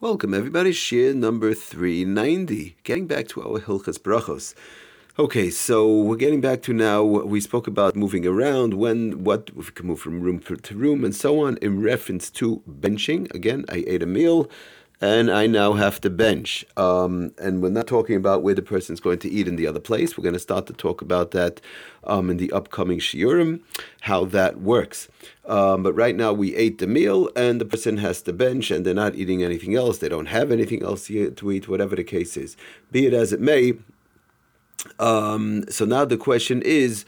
Welcome, everybody. Shiur number 390. Getting back to our Hilchas Brachos. Okay, so we're getting back to now. We spoke about moving around, when, what, we can move from room to room, and so on, in reference to benching. Again, I ate a meal and I now have to bench. Um, and we're not talking about where the person's going to eat in the other place. We're going to start to talk about that um, in the upcoming shiurim, how that works. Um, but right now we ate the meal, and the person has to bench, and they're not eating anything else. They don't have anything else to eat, whatever the case is. Be it as it may. Um, so now the question is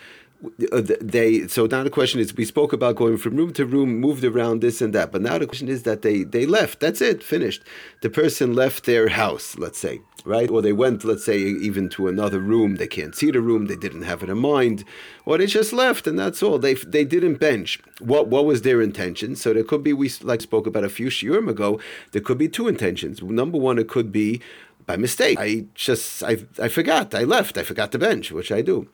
Uh, they so now the question is we spoke about going from room to room moved around this and that but now the question is that they they left. That's it finished. The person left their house let's say right? Or they went let's say even to another room. They can't see the room. They didn't have it in mind. Or they just left and that's all. They they didn't bench. What what was their intention? So there could be we like spoke about a few shiurim ago there could be two intentions. Number one it could be by mistake. I just i i forgot. I left. I forgot to bench which i do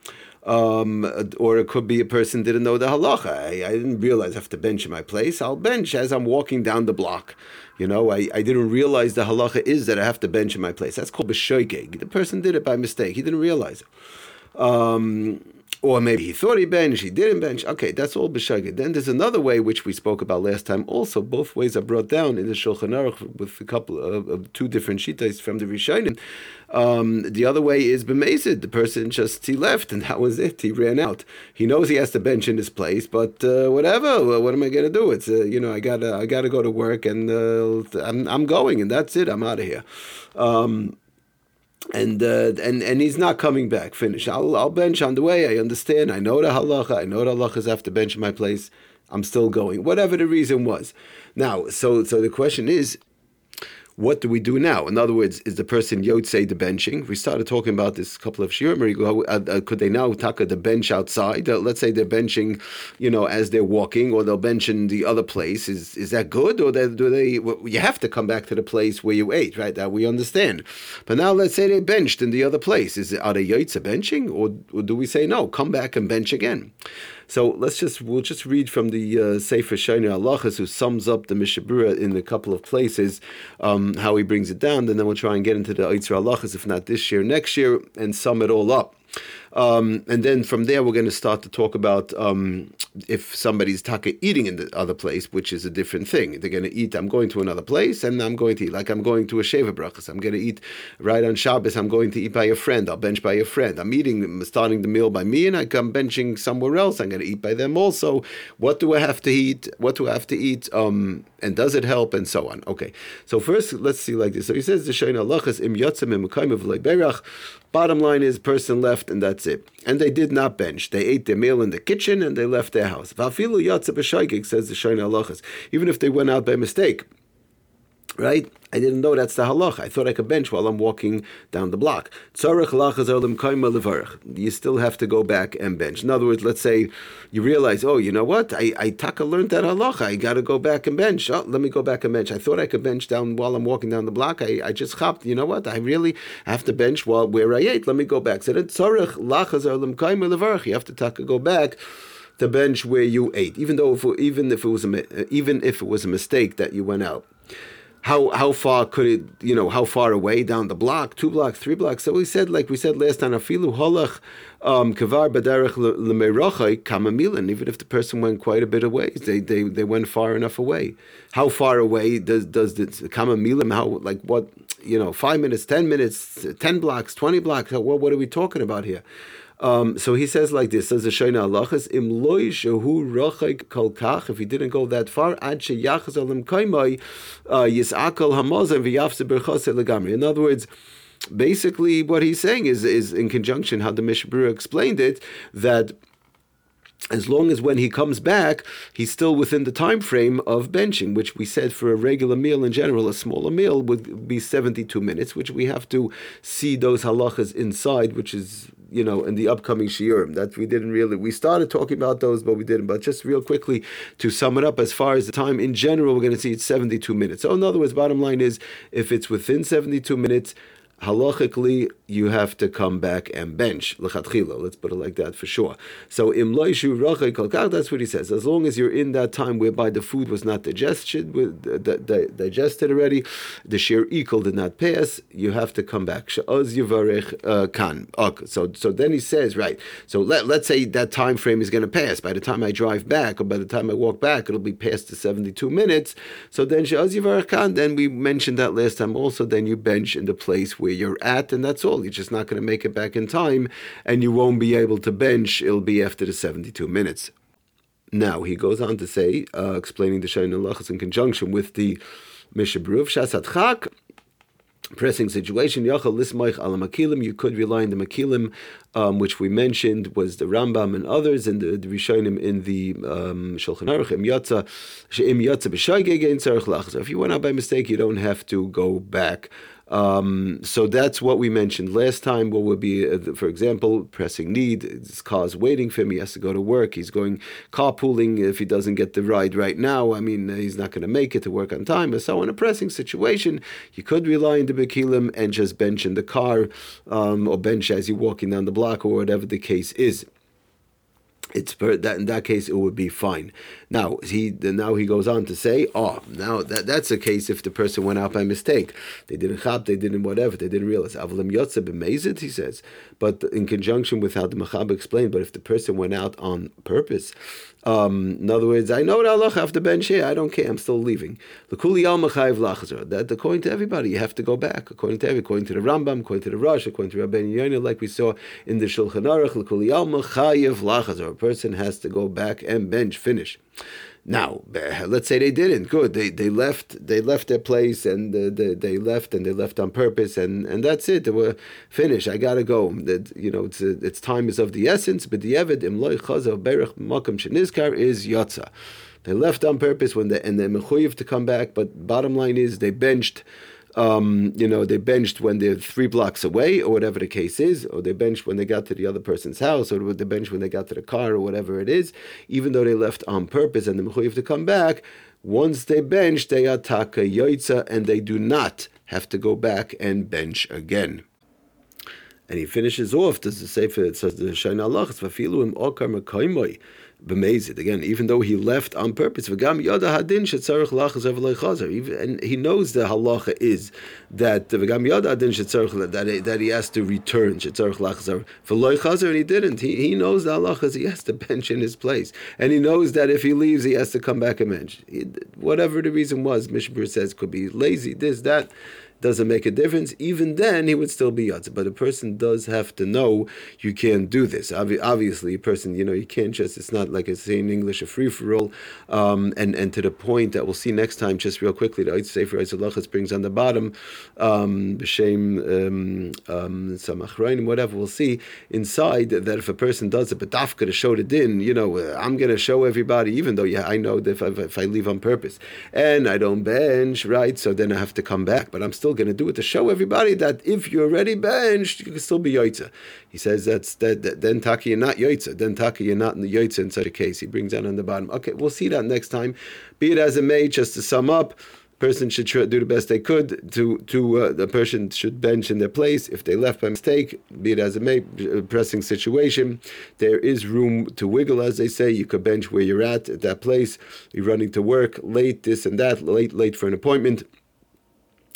um, or it could be a person didn't know the halacha. I, I, didn't realize I have to bench in my place. I'll bench as I'm walking down the block. You know, I, I didn't realize the halacha is that I have to bench in my place. That's called b'shoigeg. The person did it by mistake. He didn't realize it. Um, or maybe he thought he benched, he didn't bench. Okay, that's all b'shagid. Then there's another way which we spoke about last time. Also, both ways are brought down in the Shulchan Aruch with a couple of, of two different shitas from the Rishonim. Um, the other way is b'mezid. The person just he left and that was it. He ran out. He knows he has to bench in his place, but uh, whatever. Well, what am I to do? It's uh, you know I gotta I gotta go to work and uh, I'm I'm going and that's it. I'm out of here. Um, and uh, and and he's not coming back. Finish. I'll I'll bench on the way. I understand. I know the halacha. I know the halachas have to bench in my place. I'm still going. Whatever the reason was. Now, so so the question is, what do we do now? In other words, is the person Yotze the benching? We started talking about this a couple of shiurim ago. Uh, uh, could they now taka the bench outside? Uh, let's say they're benching, you know, as they're walking, or they'll bench in the other place. Is is that good, or they, do they? Well, you have to come back to the place where you ate, right? That we understand. But now let's say they benched in the other place. Is are they Yotze benching, or, or do we say no? Come back and bench again. So let's just we'll just read from the uh, Sefer Shani Halachas, who sums up the Mishnah Berurah in a couple of places, um, how he brings it down, and then we'll try and get into the Eitzra Halachas, if not this year, next year, and sum it all up. Um, and then from there, we're going to start to talk about um, if somebody's taka eating in the other place, which is a different thing. They're going to eat. I'm going to another place, and I'm going to eat. Like I'm going to a sheva brachas. I'm going to eat right on Shabbos. I'm going to eat by a friend. I'll bench by a friend. I'm eating, starting the meal by me, and I come benching somewhere else. I'm going to eat by them also. What do I have to eat? What do I have to eat? Um, and does it help? And so on. Okay. So first, let's see like this. So he says the shayna lachas im yotzim im of Bottom line is, person left, and that's it. And they did not bench. They ate their meal in the kitchen and they left their house. Vafilu b'shaygig says the Shayna Halachas. Even if they went out by mistake, right? I didn't know that's the halach. I thought I could bench while I'm walking down the block. You still have to go back and bench. In other words, let's say you realize, oh, you know what? I, I taka learned that halach. I got to go back and bench. Oh, let me go back and bench. I thought I could bench down while I'm walking down the block. I, I just hopped. You know what? I really have to bench while where I ate. Let me go back. So that you have to taka go back to bench where you ate, even though if, even if it was a, even if it was a mistake that you went out how how far could it you know how far away down the block two blocks three blocks? So we said like we said last time afilu holach um, kavar baderech lemerachai kamamilan even if the person went quite a bit away. They, they they went far enough away. How far away does does the kamamilim how like what you know five minutes ten minutes ten blocks twenty blocks? What what are we talking about here um, so he says like this: says the Shayna Halachas im loy shehu rachik kol kach. If he didn't go that far, ad sheyachas alim kaimai uh, yisakal hamazon v'yafse berchase legamri. In other words. Basically, what he's saying is, is in conjunction how the Mishnah Berurah explained it, that as long as when he comes back, he's still within the time frame of benching, which we said for a regular meal in general, a smaller meal would be 72 minutes, which we have to see those halachas inside, which is, you know, in the upcoming shiurim. That we didn't really, we started talking about those, but we didn't. But just real quickly to sum it up, as far as the time in general, we're going to see it's 72 minutes. So, in other words, bottom line is if it's within 72 minutes, halachically you have to come back and bench lechatchila. Let's put it like that for sure. So im loishu rachik That's what he says. As long as you're in that time whereby the food was not digested, digested already, the shiur ikul did not pass. You have to come back. Sha'oz yivarech uh, kan. So so then he says right. So let let's say that time frame is going to pass. By the time I drive back, or by the time I walk back, it'll be past the 72 minutes. So then sha'oz yivarech kan. Then we mentioned that last time also. Then you bench in the place where you're at, and that's all. You're just not going to make it back in time, and you won't be able to bench. It'll be after the 72 minutes. Now, he goes on to say, uh, explaining the Shayin Lachas in conjunction with the Mishnah Berurah, Shasat Chak, pressing situation. Yachal lismaich makilim. You could rely on the makilim, um, which we mentioned was the Rambam and others, and the, the Rishonim in the um, Shulchan Aruch. Im yatza yatza If you went out by mistake, you don't have to go back um, so that's what we mentioned last time. What would be, uh, for example, pressing need? His car's waiting for him. He has to go to work. He's going carpooling. If he doesn't get the ride right now, I mean, uh, he's not going to make it to work on time. So in a pressing situation, you could rely on the makilim and just bench in the car um, or bench as you're walking down the block or whatever the case is it's per, that in that case it would be fine. Now he now he goes on to say, oh, now that that's the case if the person went out by mistake, they didn't chab, they didn't whatever, they didn't realize. Avlim yotze b'mezid, he says, but in conjunction with how the machab explained. But if the person went out on purpose, um, in other words, I know Allah have to bench here. I don't care. I'm still leaving. That according to everybody, you have to go back. According to every, according to the Rambam, according to the Rosh, according to Rabbi Yonah, like we saw in the Shulchan Aruch, a person has to go back and bench. Finish. Now, let's say they didn't. Good. They they left. They left their place and uh, they, they left and they left on purpose and, and that's it. They were finished. I gotta go. That you know, it's it's time is of the essence. But the evid imloy chazav berach makam shenizkar is yotza. They left on purpose when they and they're mechuyev to come back. But bottom line is they benched um, you know, they benched when they're three blocks away, or whatever the case is, or they benched when they got to the other person's house, or they benched when they got to the car, or whatever it is, even though they left on purpose and the mechuyev to come back, once they bench, they attack a yoitza, and they do not have to go back and bench again. And he finishes off, does the Sefer, it says, the Shain Allah, Vafilu im okar mekoimoi, b'mezid. Again, even though he left on purpose, v'gam yada hadin shetzarich lachas chazer. And he knows the halacha is that v'gam yada hadin shetzarich that that he has to return shetzarich lachas v'loy chazer, and he didn't. He, he knows the is he has to bench in his place, and he knows that if he leaves, he has to come back and bench. He, whatever the reason was, Mishmur says could be lazy, this that doesn't make a difference. Even then, he would still be yatz. But a person does have to know you can't do this. Obviously, a person, you know, you can't just. It's not like it's saying in English a free for all. Um, and and to the point that we'll see next time, just real quickly, the Sefer Eitzalachas brings on the bottom, um, b'shem um, um, whatever. We'll see inside that if a person does it, but dafka to show the din, you know, uh, I'm going to show everybody, even though yeah, I know that if I, if I leave on purpose and I don't bench, right, so then I have to come back, but I'm still still going to do it to show everybody that if you're already benched, you can still be yoitza. He says that's that, that then taki you're not yoitza. Then taki you're not in the yoitza in such a case. He brings down on the bottom. Okay, we'll see that next time. Be it as it may, just to sum up person should do the best they could to to uh, the person should bench in their place if they left by mistake be it as a may pressing situation there is room to wiggle as they say you could bench where you're at at that place you're running to work late this and that late late for an appointment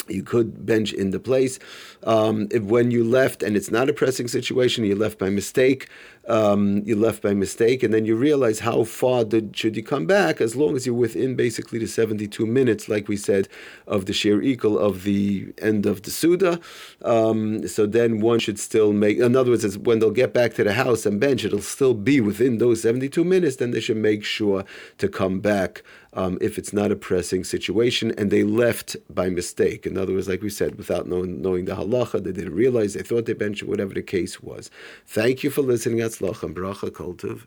you could bench in the place. Um, if when you left and it's not a pressing situation, you left by mistake, um, you left by mistake, and then you realize how far did, should you come back, as long as you're within basically the 72 minutes, like we said, of the shiur ikul of the end of the Suda. Um, so then one should still make, in other words, when they'll get back to the house and bench, it'll still be within those 72 minutes, then they should make sure to come back um, if it's not a pressing situation and they left by mistake. In other words, like we said, without knowing, knowing the halacha, they didn't realize, they thought they benched, whatever the case was. Thank you for listening. Atzlach and bracha kultiv.